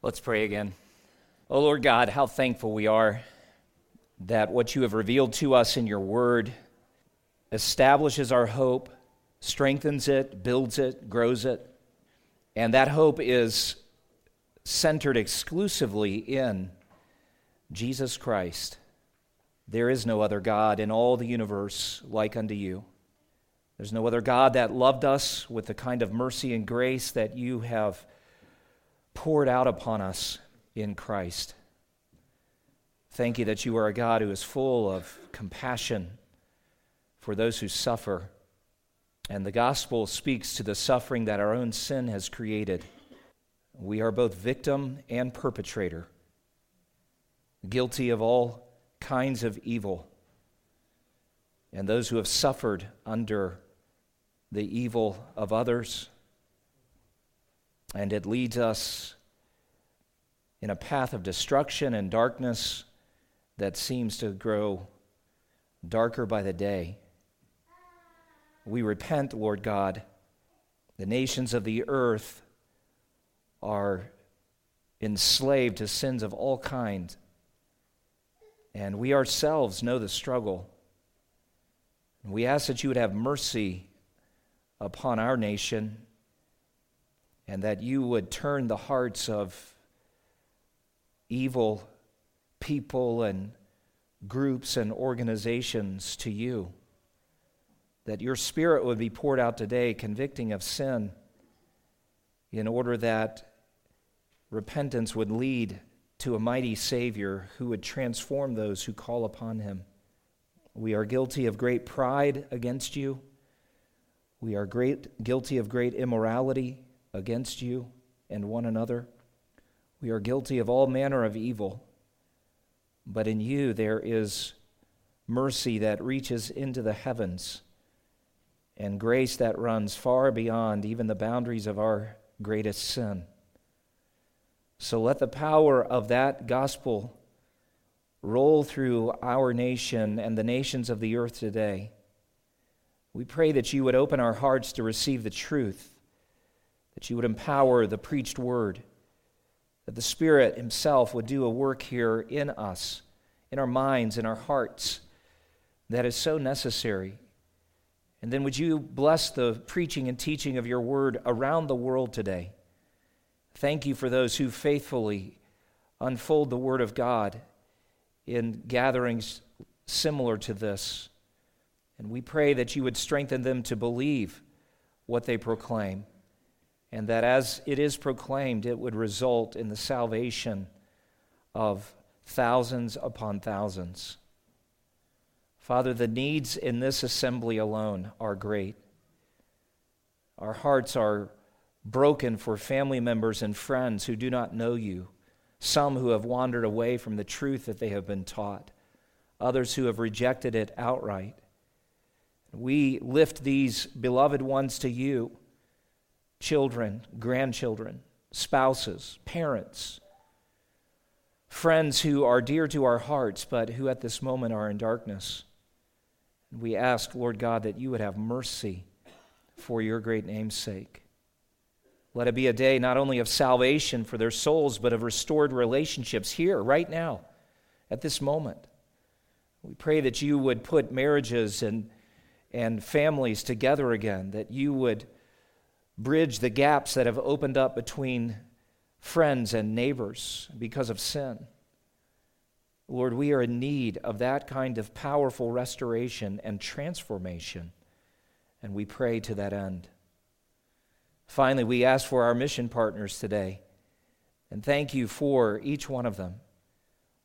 Let's pray again. Oh Lord God, how thankful we are that what you have revealed to us in your word establishes our hope, strengthens it, builds it, grows it. And that hope is centered exclusively in Jesus Christ. There is no other God in all the universe like unto you. There's no other God that loved us with the kind of mercy and grace that you have poured out upon us in Christ. Thank you that you are a God who is full of compassion for those who suffer. And the gospel speaks to the suffering that our own sin has created. We are both victim and perpetrator, guilty of all kinds of evil. And those who have suffered under the evil of others and it leads us in a path of destruction and darkness that seems to grow darker by the day. We repent, Lord God. The nations of the earth are enslaved to sins of all kinds, and we ourselves know the struggle. We ask that you would have mercy upon our nation and that you would turn the hearts of evil people and groups and organizations to you. That your spirit would be poured out today, convicting of sin, in order that repentance would lead to a mighty Savior who would transform those who call upon him. We are guilty of great pride against you. We are great, guilty of great immorality against you and one another. We are guilty of all manner of evil, but in you there is mercy that reaches into the heavens and grace that runs far beyond even the boundaries of our greatest sin. So let the power of that gospel roll through our nation and the nations of the earth today. We pray that you would open our hearts to receive the truth that you would empower the preached word, that the Spirit Himself would do a work here in us, in our minds, in our hearts, that is so necessary. And then would you bless the preaching and teaching of your word around the world today? Thank you for those who faithfully unfold the word of God in gatherings similar to this. And we pray that you would strengthen them to believe what they proclaim and that as it is proclaimed, it would result in the salvation of thousands upon thousands. Father, the needs in this assembly alone are great. Our hearts are broken for family members and friends who do not know you, some who have wandered away from the truth that they have been taught, others who have rejected it outright. We lift these beloved ones to you children, grandchildren, spouses, parents, friends who are dear to our hearts, but who at this moment are in darkness. We ask, Lord God, that you would have mercy for your great name's sake. Let it be a day not only of salvation for their souls, but of restored relationships here, right now, at this moment. We pray that you would put marriages and, and families together again, that you would bridge the gaps that have opened up between friends and neighbors because of sin. Lord, we are in need of that kind of powerful restoration and transformation, and we pray to that end. Finally, we ask for our mission partners today, and thank you for each one of them.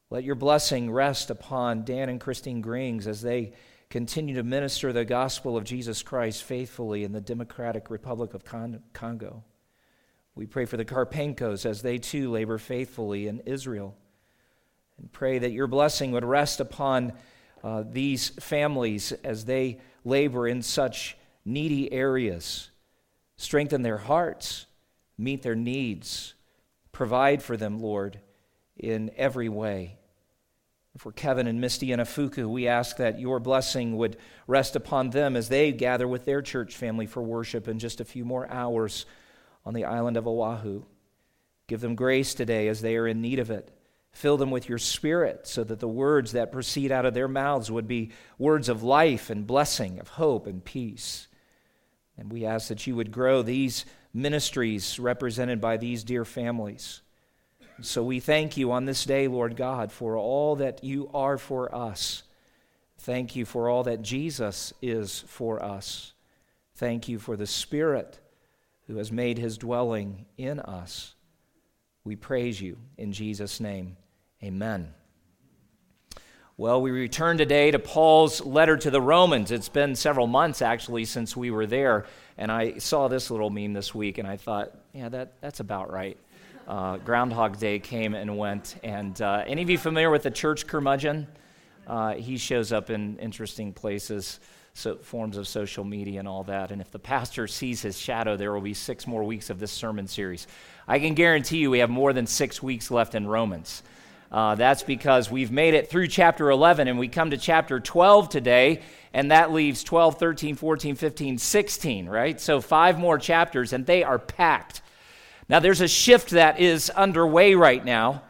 Let your blessing rest upon Dan and Christine Grings as they continue to minister the gospel of Jesus Christ faithfully in the Democratic Republic of Congo. We pray for the Karpenkos as they too labor faithfully in Israel. And pray that your blessing would rest upon uh, these families as they labor in such needy areas. Strengthen their hearts, meet their needs, provide for them, Lord, in every way. For Kevin and Misty and Afuku, we ask that your blessing would rest upon them as they gather with their church family for worship in just a few more hours on the island of Oahu. Give them grace today as they are in need of it. Fill them with your spirit so that the words that proceed out of their mouths would be words of life and blessing, of hope and peace. And we ask that you would grow these ministries represented by these dear families. So we thank you on this day, Lord God, for all that you are for us. Thank you for all that Jesus is for us. Thank you for the Spirit who has made his dwelling in us. We praise you in Jesus' name. Amen. Well, we return today to Paul's letter to the Romans. It's been several months actually since we were there, and I saw this little meme this week, and I thought, yeah, that, that's about right. Uh, Groundhog Day came and went, and uh, any of you familiar with the church curmudgeon? Uh, he shows up in interesting places, so forms of social media and all that. And if the pastor sees his shadow, there will be six more weeks of this sermon series. I can guarantee you we have more than six weeks left in Romans. Uh, that's because we've made it through chapter 11 and we come to chapter 12 today, and that leaves 12, 13, 14, 15, 16, right? So five more chapters, and they are packed. Now, there's a shift that is underway right now,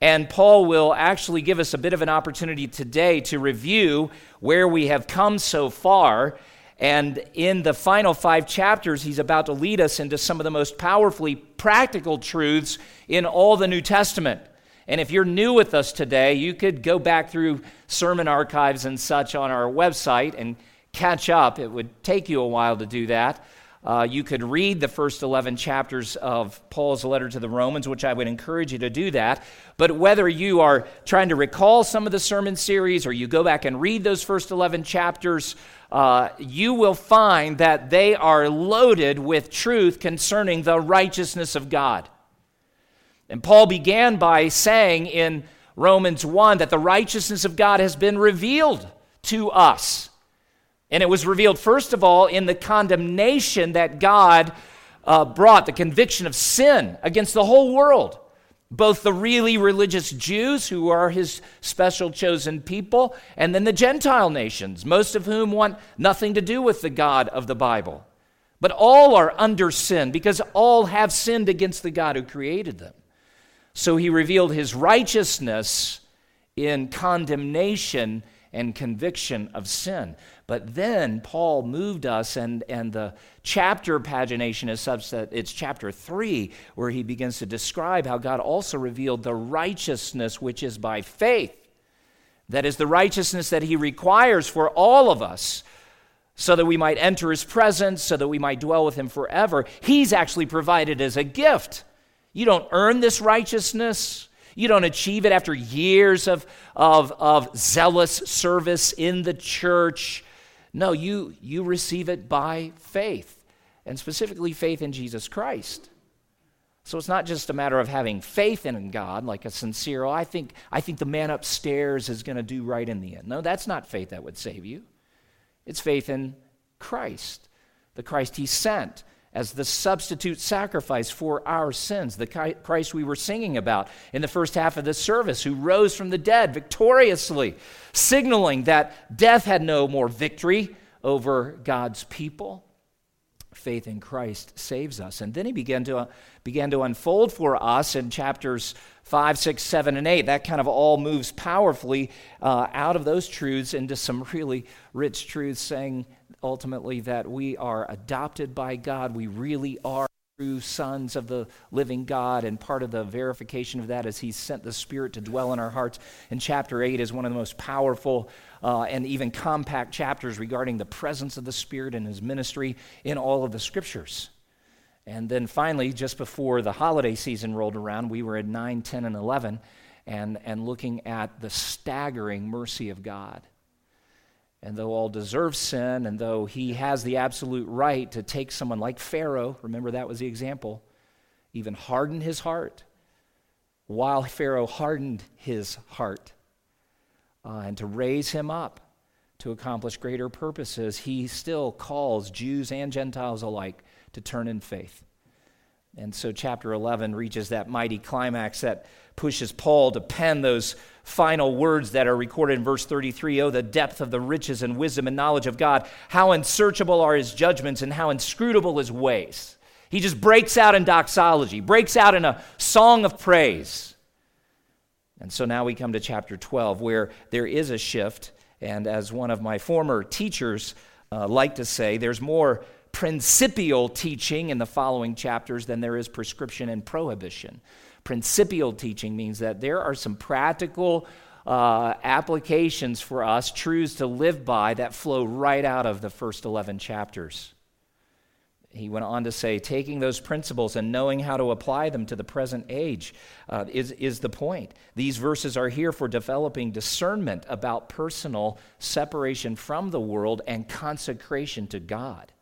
and Paul will actually give us a bit of an opportunity today to review where we have come so far. And in the final five chapters, he's about to lead us into some of the most powerfully practical truths in all the New Testament. And if you're new with us today, you could go back through sermon archives and such on our website and catch up. It would take you a while to do that. Uh, you could read the first 11 chapters of Paul's letter to the Romans, which I would encourage you to do that. But whether you are trying to recall some of the sermon series or you go back and read those first 11 chapters, uh, you will find that they are loaded with truth concerning the righteousness of God. And Paul began by saying in Romans 1 that the righteousness of God has been revealed to us. And it was revealed, first of all, in the condemnation that God uh, brought, the conviction of sin against the whole world. Both the really religious Jews, who are his special chosen people, and then the Gentile nations, most of whom want nothing to do with the God of the Bible. But all are under sin because all have sinned against the God who created them. So he revealed his righteousness in condemnation and conviction of sin. But then Paul moved us, and, and the chapter pagination is such that it's chapter 3 where he begins to describe how God also revealed the righteousness which is by faith. That is the righteousness that he requires for all of us so that we might enter his presence, so that we might dwell with him forever. He's actually provided as a gift. You don't earn this righteousness. You don't achieve it after years of, of, of zealous service in the church. No, you, you receive it by faith, and specifically faith in Jesus Christ. So it's not just a matter of having faith in God, like a sincere, oh, I think, I think the man upstairs is going to do right in the end. No, that's not faith that would save you. It's faith in Christ, the Christ he sent as the substitute sacrifice for our sins, the Christ we were singing about in the first half of this service, who rose from the dead victoriously, signaling that death had no more victory over God's people. Faith in Christ saves us. And then he began to, uh, began to unfold for us in chapters 5, 6, 7, and 8. That kind of all moves powerfully uh, out of those truths into some really rich truths, saying ultimately that we are adopted by God. We really are true sons of the living God, and part of the verification of that is He sent the Spirit to dwell in our hearts. And chapter 8 is one of the most powerful uh, and even compact chapters regarding the presence of the Spirit and His ministry in all of the Scriptures. And then finally, just before the holiday season rolled around, we were at 9, 10, and 11 and, and looking at the staggering mercy of God and though all deserve sin, and though he has the absolute right to take someone like Pharaoh, remember that was the example, even harden his heart, while Pharaoh hardened his heart, uh, and to raise him up to accomplish greater purposes, he still calls Jews and Gentiles alike to turn in faith. And so, chapter 11 reaches that mighty climax that pushes Paul to pen those final words that are recorded in verse 33 Oh, the depth of the riches and wisdom and knowledge of God! How unsearchable are his judgments and how inscrutable his ways! He just breaks out in doxology, breaks out in a song of praise. And so now we come to chapter 12, where there is a shift. And as one of my former teachers uh, like to say, there's more principial teaching in the following chapters than there is prescription and prohibition. Principial teaching means that there are some practical uh, applications for us, truths to live by, that flow right out of the first 11 chapters he went on to say, taking those principles and knowing how to apply them to the present age uh, is, is the point. These verses are here for developing discernment about personal separation from the world and consecration to God.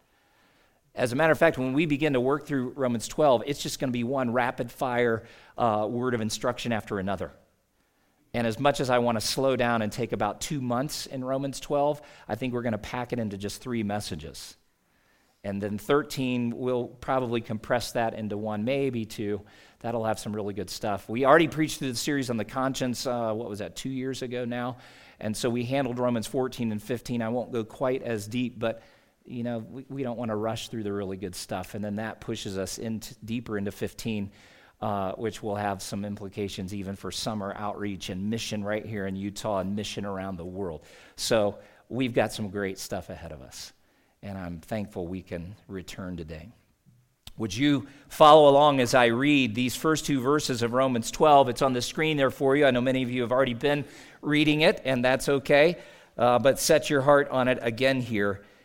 As a matter of fact, when we begin to work through Romans 12, it's just going to be one rapid fire uh, word of instruction after another. And as much as I want to slow down and take about two months in Romans 12, I think we're going to pack it into just three messages. And then 13, we'll probably compress that into one, maybe two. That'll have some really good stuff. We already preached through the series on the conscience, uh, what was that, two years ago now? And so we handled Romans 14 and 15. I won't go quite as deep, but you know, we, we don't want to rush through the really good stuff. And then that pushes us into, deeper into 15, uh, which will have some implications even for summer outreach and mission right here in Utah and mission around the world. So we've got some great stuff ahead of us and I'm thankful we can return today. Would you follow along as I read these first two verses of Romans 12? It's on the screen there for you. I know many of you have already been reading it, and that's okay. Uh, but set your heart on it again here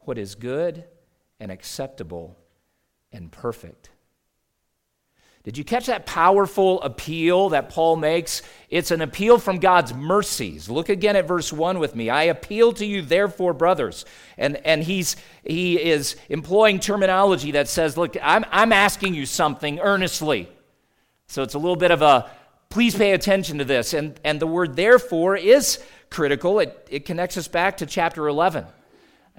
what is good and acceptable and perfect. Did you catch that powerful appeal that Paul makes? It's an appeal from God's mercies. Look again at verse 1 with me. I appeal to you, therefore, brothers. And, and he's, he is employing terminology that says, Look, I'm, I'm asking you something earnestly. So it's a little bit of a please pay attention to this. And, and the word therefore is critical, it, it connects us back to chapter 11.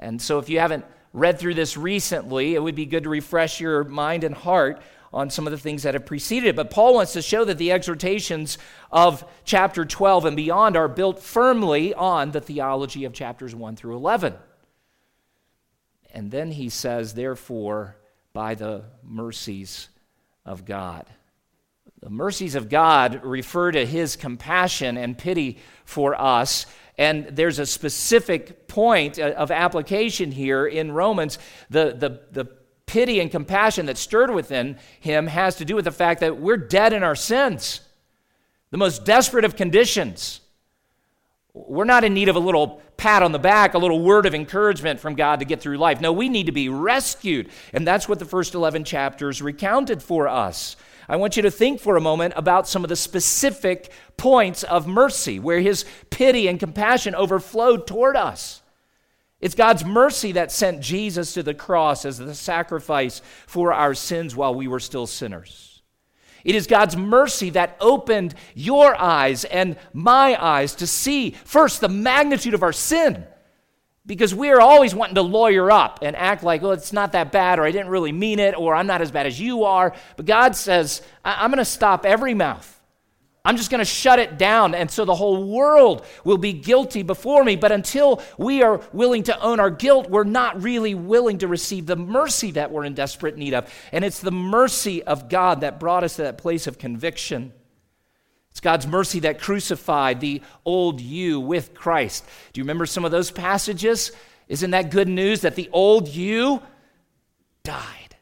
And so if you haven't read through this recently, it would be good to refresh your mind and heart on some of the things that have preceded it. But Paul wants to show that the exhortations of chapter 12 and beyond are built firmly on the theology of chapters 1 through 11. And then he says, therefore, by the mercies of God. The mercies of God refer to his compassion and pity for us. And there's a specific point uh, of application here in Romans. The, the, the pity and compassion that stirred within him has to do with the fact that we're dead in our sins, the most desperate of conditions. We're not in need of a little pat on the back, a little word of encouragement from God to get through life. No, we need to be rescued. And that's what the first 11 chapters recounted for us. I want you to think for a moment about some of the specific points of mercy where his pity and compassion overflowed toward us. It's God's mercy that sent Jesus to the cross as the sacrifice for our sins while we were still sinners. It is God's mercy that opened your eyes and my eyes to see, first, the magnitude of our sin. Because we are always wanting to lawyer up and act like, well, it's not that bad, or I didn't really mean it, or I'm not as bad as you are. But God says, I'm going to stop every mouth. I'm just going to shut it down. And so the whole world will be guilty before me. But until we are willing to own our guilt, we're not really willing to receive the mercy that we're in desperate need of. And it's the mercy of God that brought us to that place of conviction. God's mercy that crucified the old you with Christ. Do you remember some of those passages? Isn't that good news that the old you died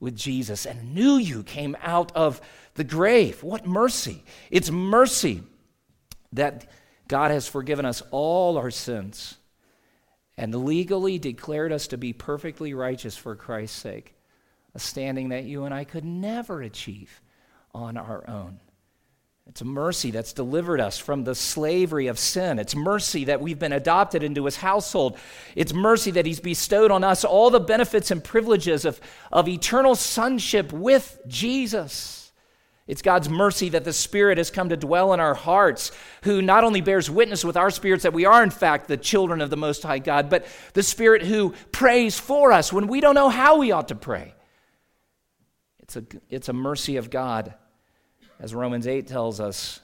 with Jesus and new you came out of the grave. What mercy! It's mercy that God has forgiven us all our sins and legally declared us to be perfectly righteous for Christ's sake, a standing that you and I could never achieve on our own. It's mercy that's delivered us from the slavery of sin. It's mercy that we've been adopted into his household. It's mercy that he's bestowed on us all the benefits and privileges of, of eternal sonship with Jesus. It's God's mercy that the Spirit has come to dwell in our hearts, who not only bears witness with our spirits that we are, in fact, the children of the Most High God, but the Spirit who prays for us when we don't know how we ought to pray. It's a, it's a mercy of God as Romans 8 tells us,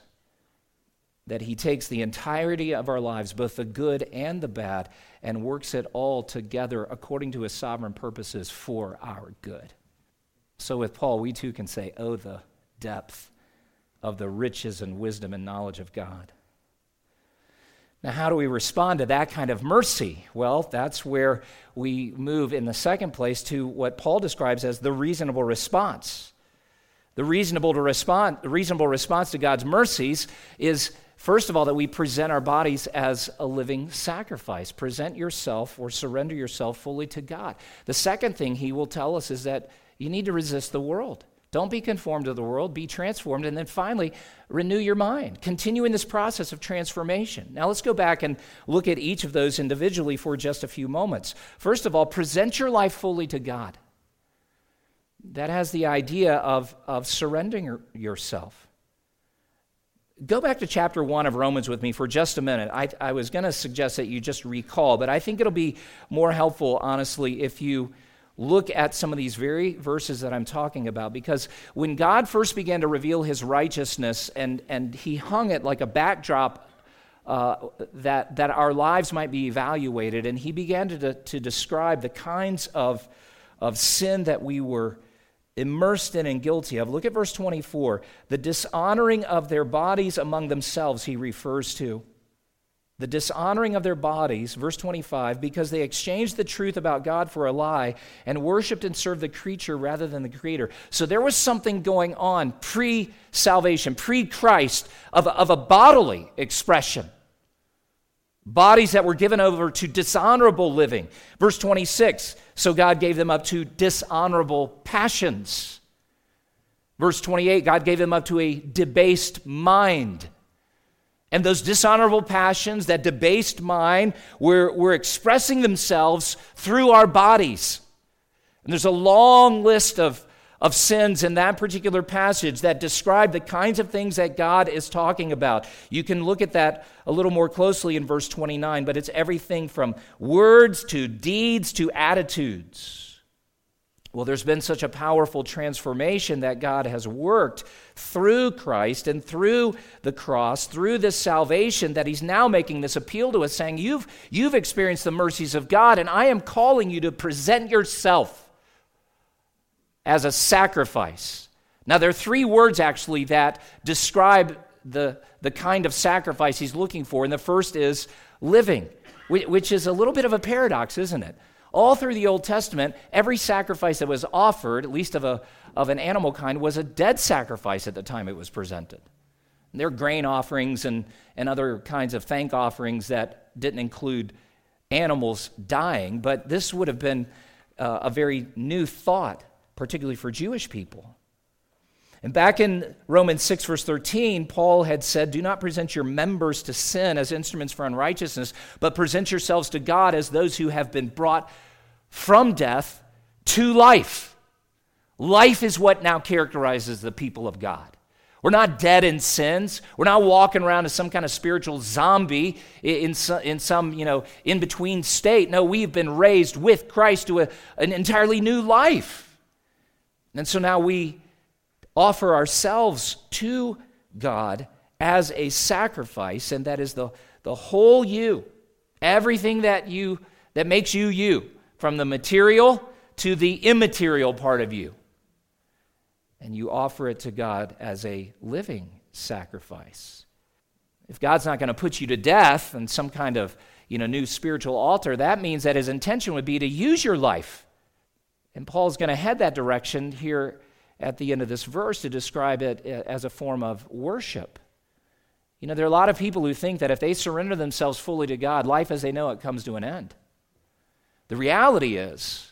that he takes the entirety of our lives, both the good and the bad, and works it all together according to his sovereign purposes for our good. So with Paul, we too can say, Oh, the depth of the riches and wisdom and knowledge of God. Now, how do we respond to that kind of mercy? Well, that's where we move in the second place to what Paul describes as the reasonable response. The reasonable, to respond, the reasonable response to God's mercies is, first of all, that we present our bodies as a living sacrifice. Present yourself or surrender yourself fully to God. The second thing he will tell us is that you need to resist the world. Don't be conformed to the world, be transformed. And then finally, renew your mind. Continue in this process of transformation. Now, let's go back and look at each of those individually for just a few moments. First of all, present your life fully to God that has the idea of, of surrendering yourself. Go back to chapter 1 of Romans with me for just a minute. I, I was going to suggest that you just recall, but I think it'll be more helpful, honestly, if you look at some of these very verses that I'm talking about. Because when God first began to reveal his righteousness and, and he hung it like a backdrop uh, that, that our lives might be evaluated, and he began to, to describe the kinds of, of sin that we were immersed in and guilty of. Look at verse 24. The dishonoring of their bodies among themselves, he refers to. The dishonoring of their bodies, verse 25, because they exchanged the truth about God for a lie and worshiped and served the creature rather than the creator. So there was something going on pre salvation, pre Christ, of, of a bodily expression bodies that were given over to dishonorable living. Verse 26 so God gave them up to dishonorable passions. Verse 28 God gave them up to a debased mind. And those dishonorable passions, that debased mind, were, were expressing themselves through our bodies. And there's a long list of of sins in that particular passage that describe the kinds of things that God is talking about. You can look at that a little more closely in verse 29, but it's everything from words to deeds to attitudes. Well, there's been such a powerful transformation that God has worked through Christ and through the cross, through this salvation, that He's now making this appeal to us, saying, You've, you've experienced the mercies of God, and I am calling you to present yourself as a sacrifice. Now, there are three words actually that describe the, the kind of sacrifice he's looking for. And the first is living, which is a little bit of a paradox, isn't it? All through the Old Testament, every sacrifice that was offered, at least of, a, of an animal kind, was a dead sacrifice at the time it was presented. And there are grain offerings and, and other kinds of thank offerings that didn't include animals dying, but this would have been uh, a very new thought particularly for Jewish people. And back in Romans 6, verse 13, Paul had said, Do not present your members to sin as instruments for unrighteousness, but present yourselves to God as those who have been brought from death to life. Life is what now characterizes the people of God. We're not dead in sins. We're not walking around as some kind of spiritual zombie in some, in some you know, in between state. No, we've been raised with Christ to a, an entirely new life. And so now we offer ourselves to God as a sacrifice, and that is the, the whole you, everything that you that makes you you, from the material to the immaterial part of you. And you offer it to God as a living sacrifice. If God's not going to put you to death in some kind of you know, new spiritual altar, that means that his intention would be to use your life and Paul's going to head that direction here at the end of this verse to describe it uh, as a form of worship. You know, there are a lot of people who think that if they surrender themselves fully to God, life as they know it comes to an end. The reality is,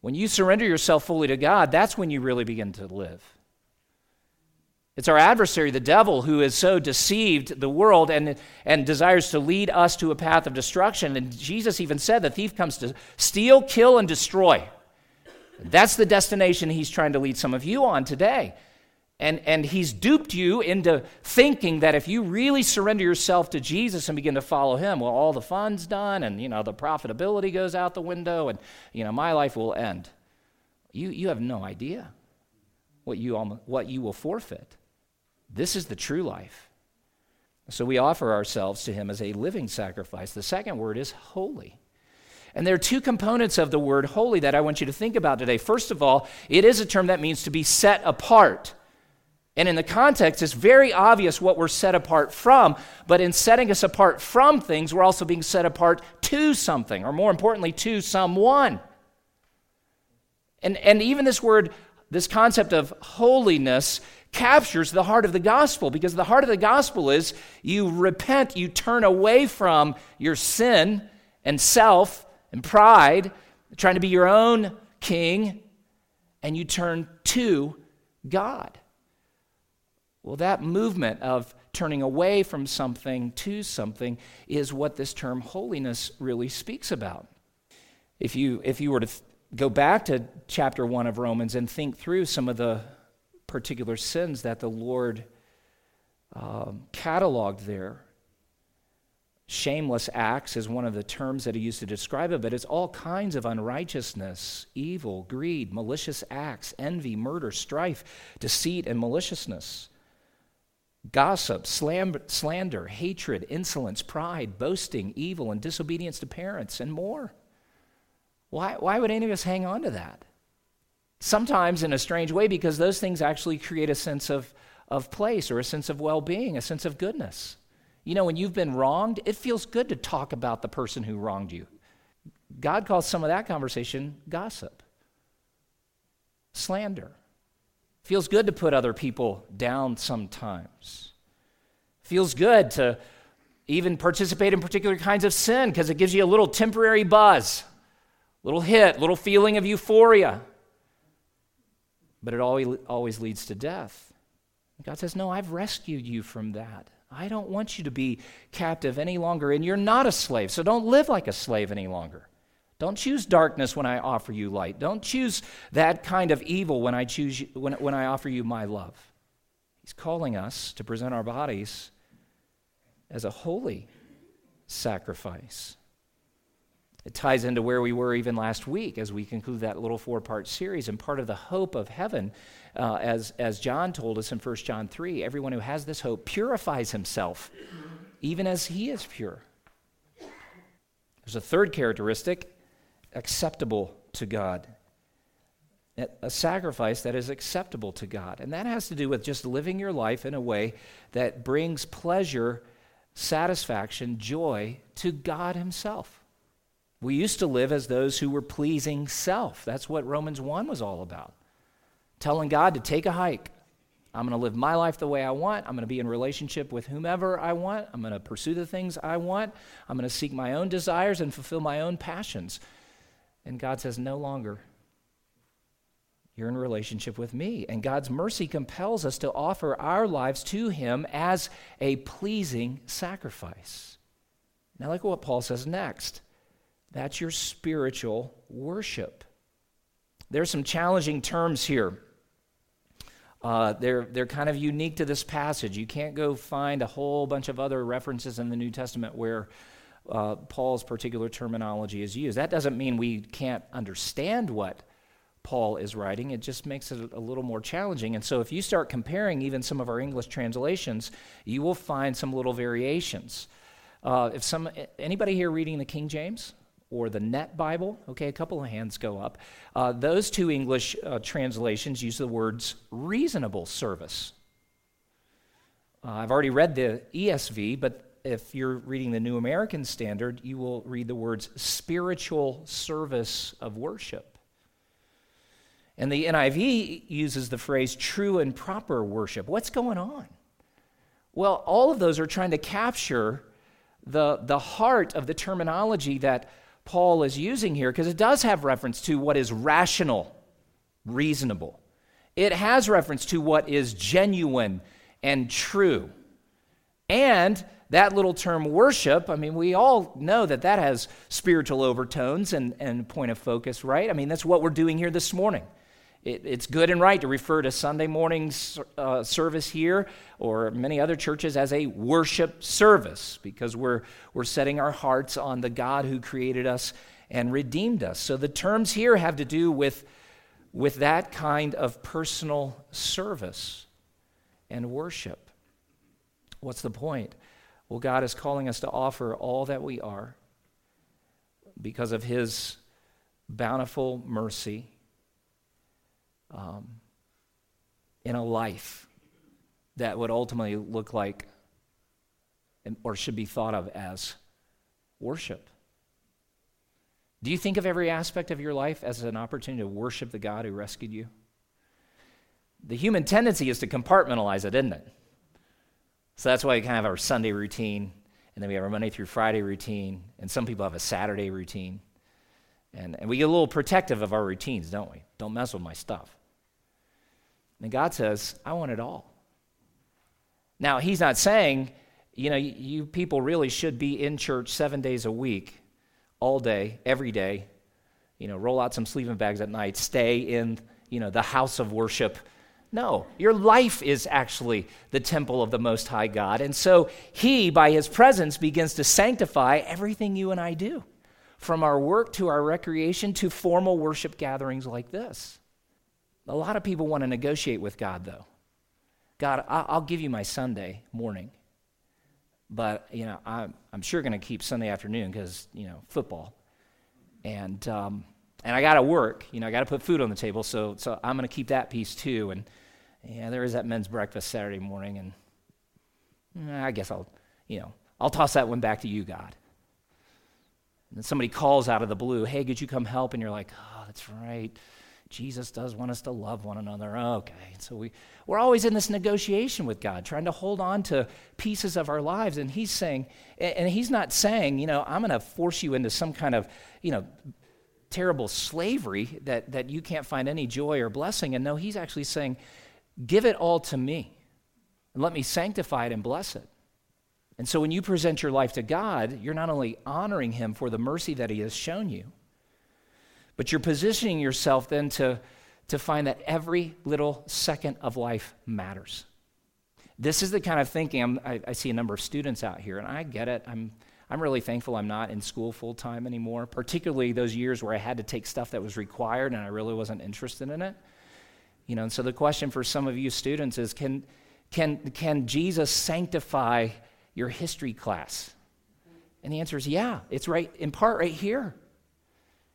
when you surrender yourself fully to God, that's when you really begin to live. It's our adversary, the devil, who has so deceived the world and, and desires to lead us to a path of destruction. And Jesus even said the thief comes to steal, kill, and destroy. That's the destination he's trying to lead some of you on today. And, and he's duped you into thinking that if you really surrender yourself to Jesus and begin to follow him, well, all the fun's done and, you know, the profitability goes out the window and, you know, my life will end. You, you have no idea what you, what you will forfeit. This is the true life. So we offer ourselves to him as a living sacrifice. The second word is holy. And there are two components of the word holy that I want you to think about today. First of all, it is a term that means to be set apart. And in the context, it's very obvious what we're set apart from, but in setting us apart from things, we're also being set apart to something, or more importantly, to someone. And, and even this word, this concept of holiness, captures the heart of the gospel because the heart of the gospel is you repent, you turn away from your sin and self and pride, trying to be your own king, and you turn to God. Well, that movement of turning away from something to something is what this term holiness really speaks about. If you, if you were to th- go back to chapter 1 of Romans and think through some of the particular sins that the Lord um, cataloged there. Shameless acts is one of the terms that he used to describe it, but it's all kinds of unrighteousness, evil, greed, malicious acts, envy, murder, strife, deceit, and maliciousness. Gossip, slander, hatred, insolence, pride, boasting, evil, and disobedience to parents, and more. Why, why would any of us hang on to that? Sometimes in a strange way, because those things actually create a sense of, of place or a sense of well being, a sense of goodness. You know, when you've been wronged, it feels good to talk about the person who wronged you. God calls some of that conversation gossip, slander. Feels good to put other people down sometimes. Feels good to even participate in particular kinds of sin because it gives you a little temporary buzz, little hit, little feeling of euphoria but it always, always leads to death. God says, No, I've rescued you from that. I don't want you to be captive any longer, and you're not a slave, so don't live like a slave any longer. Don't choose darkness when I offer you light. Don't choose that kind of evil when I, choose you, when, when I offer you my love. He's calling us to present our bodies as a holy sacrifice. It ties into where we were even last week as we conclude that little four part series. And part of the hope of heaven, uh, as, as John told us in 1 John 3, everyone who has this hope purifies himself, even as he is pure. There's a third characteristic acceptable to God. A sacrifice that is acceptable to God. And that has to do with just living your life in a way that brings pleasure, satisfaction, joy to God Himself. We used to live as those who were pleasing self. That's what Romans 1 was all about. Telling God to take a hike. I'm going to live my life the way I want. I'm going to be in relationship with whomever I want. I'm going to pursue the things I want. I'm going to seek my own desires and fulfill my own passions. And God says, no longer. You're in relationship with me. And God's mercy compels us to offer our lives to Him as a pleasing sacrifice. Now, look at what Paul says next. That's your spiritual worship. There's some challenging terms here. Uh, they're, they're kind of unique to this passage. You can't go find a whole bunch of other references in the New Testament where uh, Paul's particular terminology is used. That doesn't mean we can't understand what Paul is writing, it just makes it a little more challenging. And so if you start comparing even some of our English translations, you will find some little variations. Uh, if some anybody here reading the King James? Or the Net Bible. Okay, a couple of hands go up. Uh, those two English uh, translations use the words reasonable service. Uh, I've already read the ESV, but if you're reading the New American Standard, you will read the words spiritual service of worship. And the NIV uses the phrase true and proper worship. What's going on? Well, all of those are trying to capture the, the heart of the terminology that Paul is using here because it does have reference to what is rational, reasonable. it has reference to what is genuine and true. And that little term worship, I mean, we all know that that has spiritual overtones and, and point of focus, right? I mean, that's what we're doing here this morning. It, it's good and right to refer to Sunday morning uh, service here or many other churches as a worship service because we're, we're setting our hearts on the God who created us and redeemed us. So the terms here have to do with, with that kind of personal service and worship. What's the point? Well, God is calling us to offer all that we are because of His bountiful mercy um, in a life that would ultimately look like or should be thought of as worship. Do you think of every aspect of your life as an opportunity to worship the God who rescued you? The human tendency is to compartmentalize it, isn't it? So that's why we kind of have our Sunday routine, and then we have our Monday through Friday routine, and some people have a Saturday routine. And, and we get a little protective of our routines, don't we? Don't mess with my stuff. And God says, I want it all. Now, He's not saying, you know, you, people really should be in church seven days a week, all day, every day. You know, roll out some sleeping bags at night, stay in, you know, the house of worship no, your life is actually the temple of the Most High God. And so He, by His presence, begins to sanctify everything you and I do, from our work to our recreation to formal worship gatherings like this. A lot of people want to negotiate with God, though. God, I'll give you my Sunday morning, but you know I'm, I'm sure going to keep Sunday afternoon because you know football, and um, and I got to work. You know, I got to put food on the table, so so I'm going to keep that piece too. And yeah, there is that men's breakfast Saturday morning, and mm, I guess I'll, you know, I'll toss that one back to you, God. And then somebody calls out of the blue, hey, could you come help? And you're like, oh, that's right. Jesus does want us to love one another. Okay. So we, we're always in this negotiation with God, trying to hold on to pieces of our lives. And He's saying, and He's not saying, you know, I'm going to force you into some kind of, you know, terrible slavery that, that you can't find any joy or blessing. And no, He's actually saying, Give it all to me and let me sanctify it and bless it. And so when you present your life to God, you're not only honoring Him for the mercy that He has shown you, but you're positioning yourself then to, to find that every little second of life matters. This is the kind of thinking I, I see a number of students out here, and I get it. I'm, I'm really thankful I'm not in school full time anymore, particularly those years where I had to take stuff that was required and I really wasn't interested in it. You know, and so the question for some of you students is can, can, can Jesus sanctify your history class? And the answer is yeah, it's right in part right here.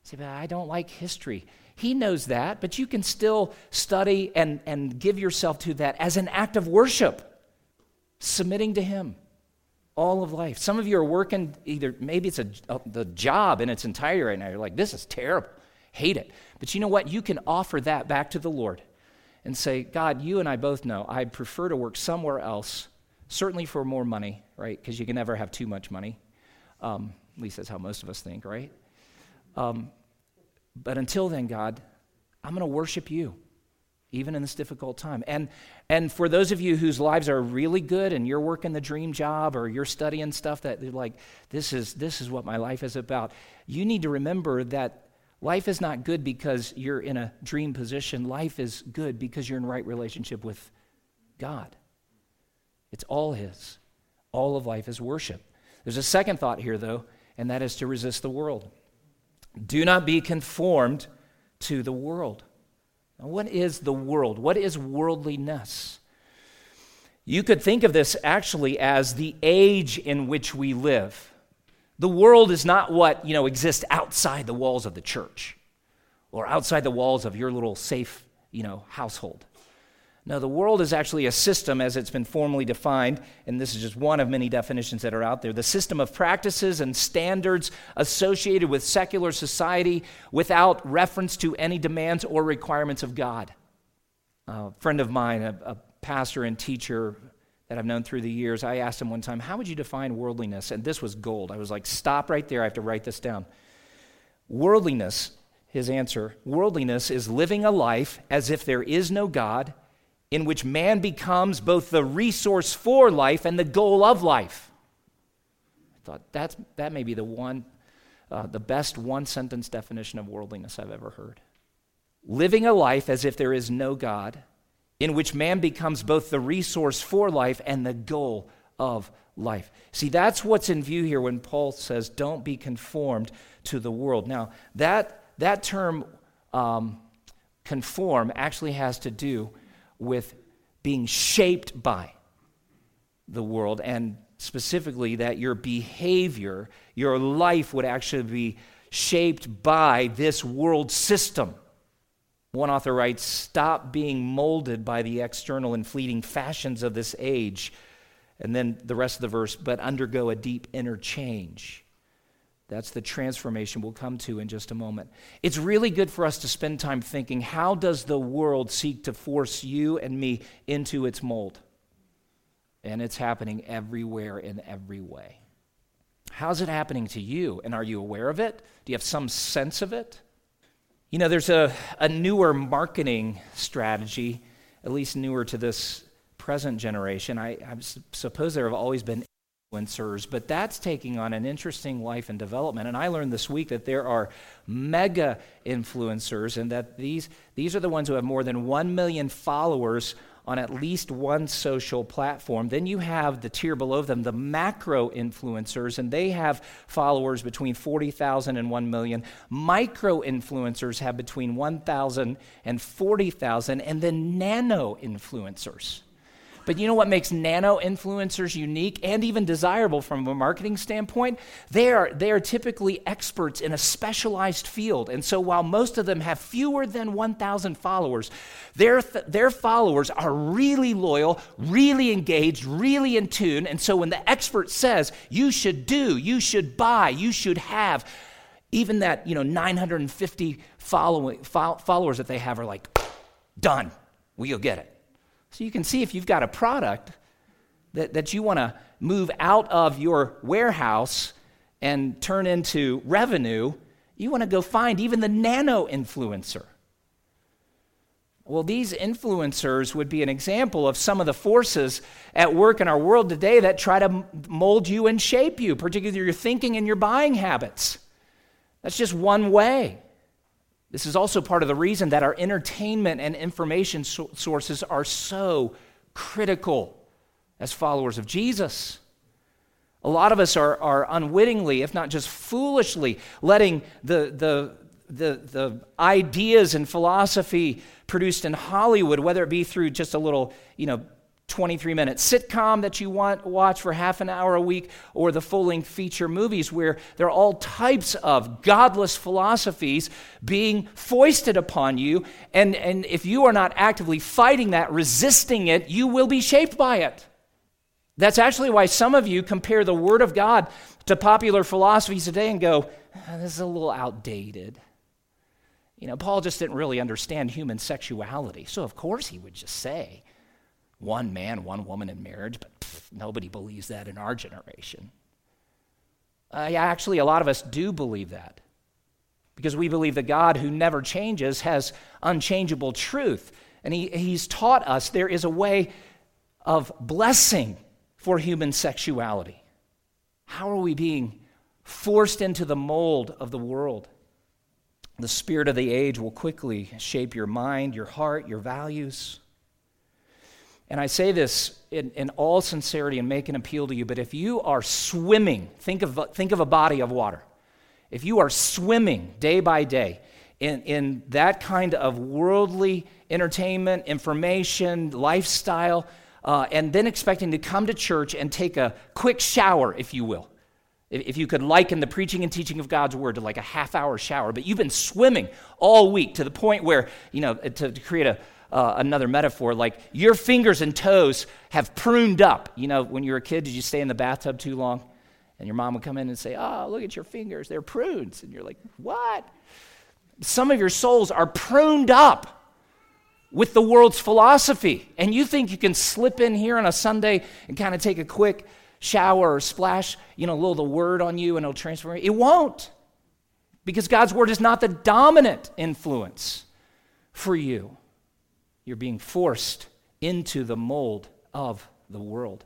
Say, but I don't like history. He knows that, but you can still study and, and give yourself to that as an act of worship, submitting to Him all of life. Some of you are working either, maybe it's a, a, the job in its entirety right now. You're like, this is terrible, hate it. But you know what? You can offer that back to the Lord and say, God, you and I both know I'd prefer to work somewhere else, certainly for more money, right? Because you can never have too much money. Um, at least that's how most of us think, right? Um, but until then, God, I'm going to worship you, even in this difficult time. And, and for those of you whose lives are really good and you're working the dream job or you're studying stuff that you're like, this is, this is what my life is about, you need to remember that Life is not good because you're in a dream position. Life is good because you're in right relationship with God. It's all His. All of life is worship. There's a second thought here, though, and that is to resist the world. Do not be conformed to the world. Now, what is the world? What is worldliness? You could think of this actually as the age in which we live. The world is not what, you know, exists outside the walls of the church or outside the walls of your little safe, you know, household. No, the world is actually a system as it's been formally defined, and this is just one of many definitions that are out there. The system of practices and standards associated with secular society without reference to any demands or requirements of God. A friend of mine, a, a pastor and teacher that I've known through the years, I asked him one time, How would you define worldliness? And this was gold. I was like, Stop right there. I have to write this down. Worldliness, his answer worldliness is living a life as if there is no God, in which man becomes both the resource for life and the goal of life. I thought that's, that may be the one, uh, the best one sentence definition of worldliness I've ever heard. Living a life as if there is no God, in which man becomes both the resource for life and the goal of life. See, that's what's in view here when Paul says, don't be conformed to the world. Now, that that term um, conform actually has to do with being shaped by the world, and specifically that your behavior, your life would actually be shaped by this world system. One author writes Stop being molded by the external and fleeting fashions of this age. And then the rest of the verse, but undergo a deep inner change that's the transformation we'll come to in just a moment. It's really good for us to spend time thinking how does the world seek to force you and me into its mold? And it's happening everywhere in every way. How's it happening to you? And are you aware of it? Do you have some sense of it? You know, there's a, a newer marketing strategy, at least newer to this present generation. I, I suppose there have always been influencers, but that's taking on an interesting life and development. And I learned this week that there are mega influencers, and that these, these are the ones who have more than 1 million followers on at least one social platform. Then you have the tier below them, the macro influencers, and they have followers between 40,000 and 1 million. Micro influencers have between 1,000 and 40,000, and then nano influencers. But you know what makes nano influencers unique and even desirable from a marketing standpoint? They are, they are typically experts in a specialized field. And so while most of them have fewer than 1,000 followers, their, th- their followers are really loyal, really engaged, really in tune. And so when the expert says, you should do, you should buy, you should have, even that, you know, 950 following, fo- followers that they have are like, done, we'll get it. So you can see if you've got a product that, that you want to move out of your warehouse and turn into revenue, you want to go find even the nano influencer. Well, these influencers would be an example of some of the forces at work in our world today that try to mold you and shape you, particularly your thinking and your buying habits. That's just one way. This is also part of the reason that our entertainment and information so- sources are so critical as followers of Jesus. A lot of us are, are unwittingly, if not just foolishly, letting the, the, the, the ideas and philosophy produced in Hollywood, whether it be through just a little, you know, 23 minute sitcom that you want to watch for half an hour a week or the full-length feature movies where there are all types of godless philosophies being foisted upon you. And, and if you are not actively fighting that resisting it you will be shaped by it. That's actually why some of you compare the word of god to popular philosophies today and go ah, this is a little outdated. You know paul just didn't really understand human sexuality. So of course he would just say one man, one woman in marriage, but pff, nobody believes that in our generation. Uh, yeah, actually, a lot of us do believe that because we believe that God, who never changes, has unchangeable truth. And he, He's taught us there is a way of blessing for human sexuality. How are we being forced into the mold of the world? The spirit of the age will quickly shape your mind, your heart, your values. And I say this in, in, all sincerity and make an appeal to you, but if you are swimming, think of, think of a body of water. If you are swimming day by day in, in that kind of worldly entertainment, information, lifestyle, uh, and then expecting to come to church and take a quick shower, if you will, if you could liken the preaching and teaching of God's word to like a half hour shower, but you've been swimming all week to the point where, you know, to, to create a, uh, another metaphor like your fingers and toes have pruned up. You know, when you were a kid, did you stay in the bathtub too long? And your mom would come in and say, Oh, look at your fingers, they're prunes. And you're like, What? Some of your souls are pruned up with the world's philosophy. And you think you can slip in here on a Sunday and kind of take a quick shower or splash, you know, a little of the word on you and it'll transform. you. It won't. because God's word is not the dominant influence for you. You're being forced into the mold of the world.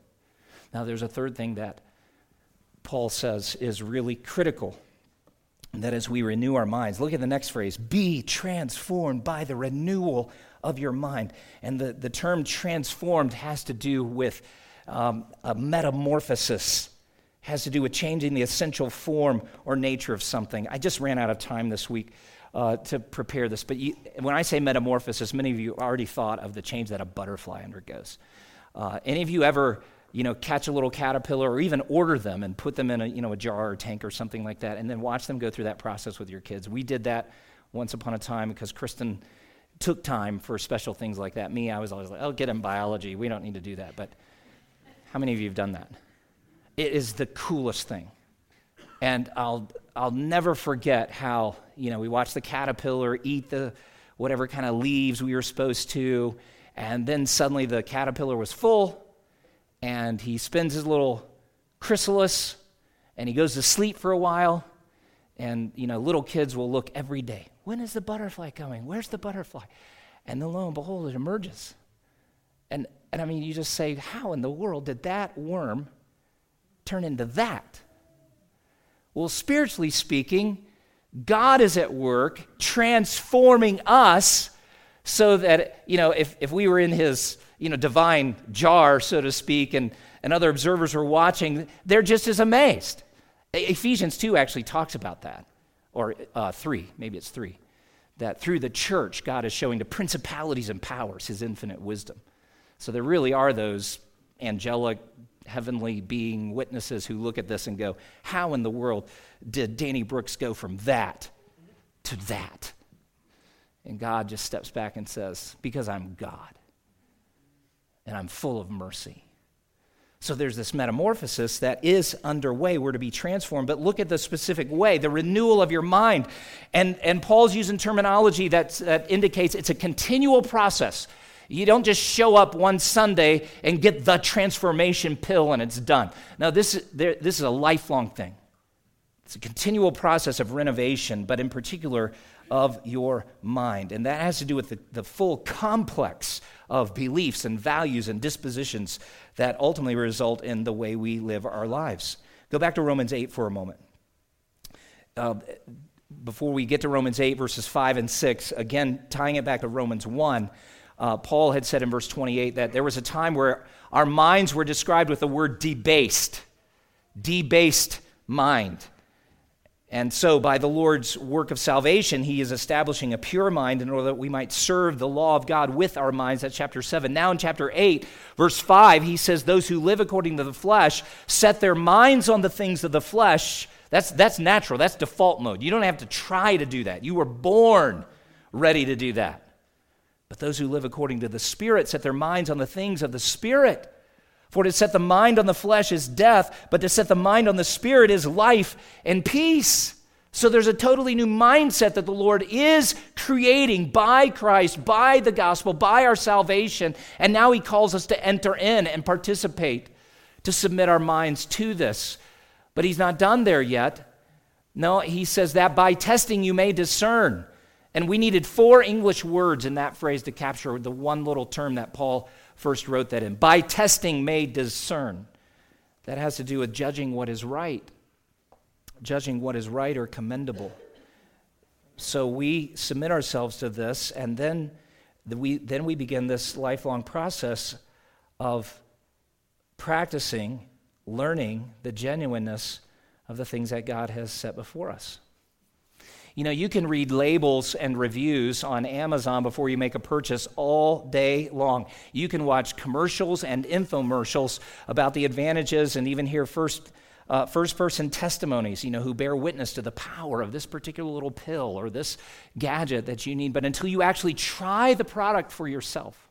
Now, there's a third thing that Paul says is really critical. And that as we renew our minds, look at the next phrase be transformed by the renewal of your mind. And the, the term transformed has to do with um, a metamorphosis, has to do with changing the essential form or nature of something. I just ran out of time this week uh, to prepare this, but you, when I say metamorphosis, many of you already thought of the change that a butterfly undergoes. Uh, any of you ever you know, catch a little caterpillar or even order them and put them in a, you know, a jar or tank or something like that and then watch them go through that process with your kids. We did that once upon a time because Kristen took time for special things like that. Me, I was always like, oh, get in biology. We don't need to do that. But how many of you have done that? It is the coolest thing. And I'll, I'll never forget how, you know, we watched the caterpillar eat the whatever kind of leaves we were supposed to. And then suddenly the caterpillar was full and he spins his little chrysalis and he goes to sleep for a while. And, you know, little kids will look every day. When is the butterfly coming? Where's the butterfly? And then lo and behold, it emerges. And, and I mean, you just say, how in the world did that worm turn into that? Well, spiritually speaking, God is at work transforming us so that, you know, if, if we were in his you know, divine jar, so to speak, and, and other observers were watching, they're just as amazed. Ephesians 2 actually talks about that, or uh, 3, maybe it's 3, that through the church, God is showing to principalities and powers his infinite wisdom. So there really are those angelic, heavenly being witnesses who look at this and go, How in the world did Danny Brooks go from that to that? And God just steps back and says, Because I'm God and I'm full of mercy. So there's this metamorphosis that is underway. We're to be transformed, but look at the specific way, the renewal of your mind. And, and Paul's using terminology that, that indicates it's a continual process. You don't just show up one Sunday and get the transformation pill and it's done. Now, this, this is a lifelong thing. It's a continual process of renovation, but in particular of your mind. And that has to do with the, the full complex of beliefs and values and dispositions that ultimately result in the way we live our lives. Go back to Romans 8 for a moment. Uh, before we get to Romans 8, verses 5 and 6, again, tying it back to Romans 1, uh, Paul had said in verse 28 that there was a time where our minds were described with the word debased, debased mind. And so, by the Lord's work of salvation, he is establishing a pure mind in order that we might serve the law of God with our minds. That's chapter 7. Now, in chapter 8, verse 5, he says, Those who live according to the flesh set their minds on the things of the flesh. That's, that's natural, that's default mode. You don't have to try to do that. You were born ready to do that. But those who live according to the Spirit set their minds on the things of the Spirit. For to set the mind on the flesh is death, but to set the mind on the spirit is life and peace. So there's a totally new mindset that the Lord is creating by Christ, by the gospel, by our salvation. And now he calls us to enter in and participate, to submit our minds to this. But he's not done there yet. No, he says that by testing you may discern. And we needed four English words in that phrase to capture the one little term that Paul first wrote that in. By testing may discern. That has to do with judging what is right, judging what is right or commendable. So we submit ourselves to this, and then we, then we begin this lifelong process of practicing, learning the genuineness of the things that God has set before us. You know, you can read labels and reviews on Amazon before you make a purchase all day long. You can watch commercials and infomercials about the advantages and even hear first, uh, first person testimonies, you know, who bear witness to the power of this particular little pill or this gadget that you need. But until you actually try the product for yourself,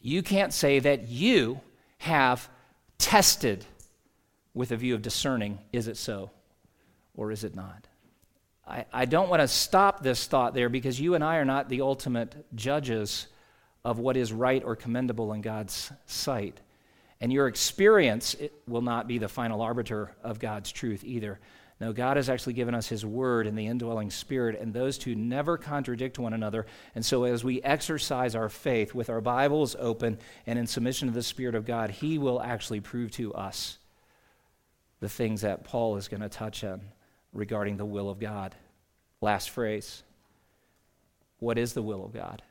you can't say that you have tested with a view of discerning is it so or is it not? I, I don't want to stop this thought there because you and I are not the ultimate judges of what is right or commendable in God's sight. And your experience will not be the final arbiter of God's truth either. No, God has actually given us His Word and the indwelling Spirit, and those two never contradict one another. And so, as we exercise our faith with our Bibles open and in submission to the Spirit of God, He will actually prove to us the things that Paul is going to touch on regarding the will of God. Last phrase What is the will of God?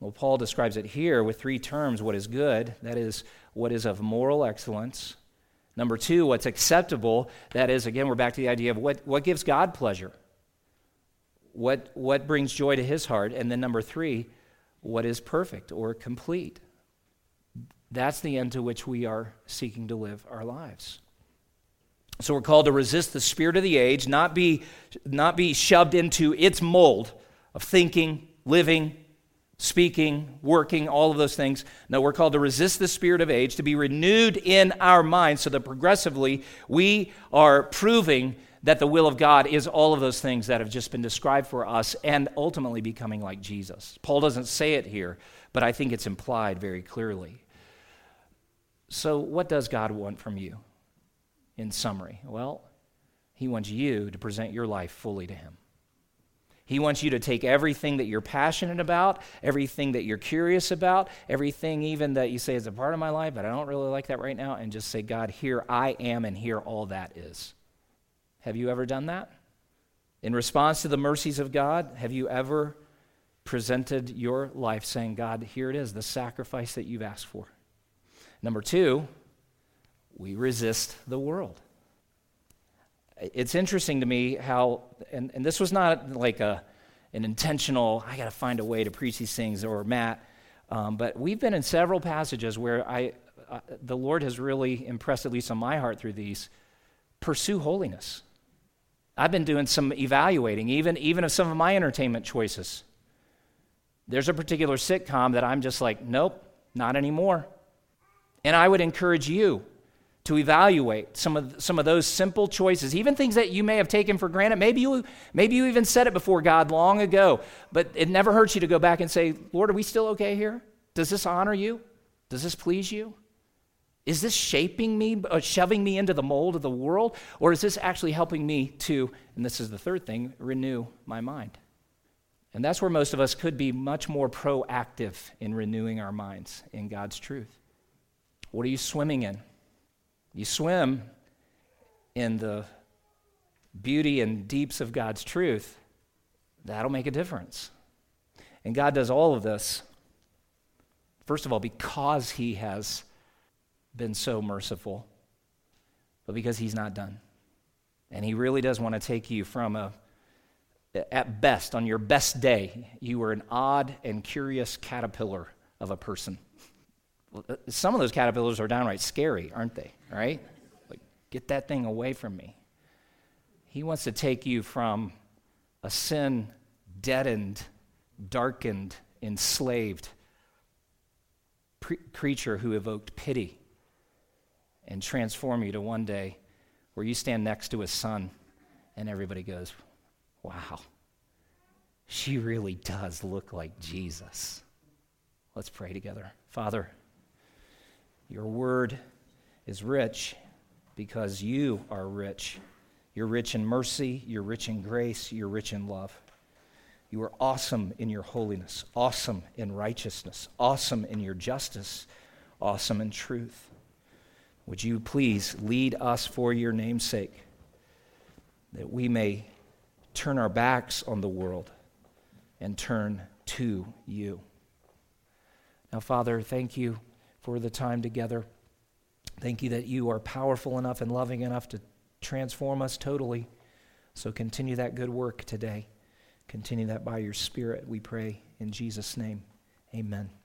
Well, Paul describes it here with three terms what is good, that is, what is of moral excellence. Number two, what's acceptable, that is, again, we're back to the idea of what, what gives God pleasure, what, what brings joy to his heart. And then number three, what is perfect or complete. That's the end to which we are seeking to live our lives. So we're called to resist the spirit of the age, not be, not be shoved into its mold of thinking, living, speaking, working, all of those things. No, we're called to resist the spirit of age, to be renewed in our minds so that progressively we are proving that the will of God is all of those things that have just been described for us and ultimately becoming like Jesus. Paul doesn't say it here, but I think it's implied very clearly. So, what does God want from you in summary? Well, he wants you to present your life fully to him. He wants you to take everything that you're passionate about, everything that you're curious about, everything even that you say is a part of my life, but I don't really like that right now, and just say, God, here I am, and here all that is. Have you ever done that? In response to the mercies of God, have you ever presented your life saying, God, here it is, the sacrifice that you've asked for? Number two, we resist the world it's interesting to me how, and, and this was not like a, an intentional, I got to find a way to preach these things, or Matt, um, but we've been in several passages where I, uh, the Lord has really impressed, at least on my heart through these, pursue holiness. I've been doing some evaluating, even, even of some of my entertainment choices. There's a particular sitcom that I'm just like, nope, not anymore. And I would encourage you to evaluate some of, some of those simple choices, even things that you may have taken for granted. Maybe you, maybe you even said it before God long ago, but it never hurts you to go back and say, Lord, are we still okay here? Does this honor you? Does this please you? Is this shaping me, uh, shoving me into the mold of the world? Or is this actually helping me to, and this is the third thing, renew my mind? And that's where most of us could be much more proactive in renewing our minds in God's truth. What are you swimming in? You swim in the beauty and deeps of God's truth, that'll make a difference. And God does all of this, first of all, because He has been so merciful, but because He's not done. And He really does want to take you from a, at best, on your best day, you were an odd and curious caterpillar of a person. Uh, some of those caterpillars are downright scary, aren't they? Right? Like, get that thing away from me. He wants to take you from a sin deadened, darkened, enslaved pre- creature who evoked pity and transform you to one day where you stand next to his son and everybody goes, Wow, she really does look like Jesus. Let's pray together. Father, your word is rich because you are rich. You're rich in mercy, you're rich in grace, you're rich in love. You are awesome in your holiness, awesome in righteousness, awesome in your justice, awesome in truth. Would you please lead us for your name's sake, that we may turn our backs on the world and turn to you. Now, Father, thank you for the time together. Thank you that you are powerful enough and loving enough to transform us totally. So continue that good work today. Continue that by your Spirit, we pray. In Jesus' name, amen.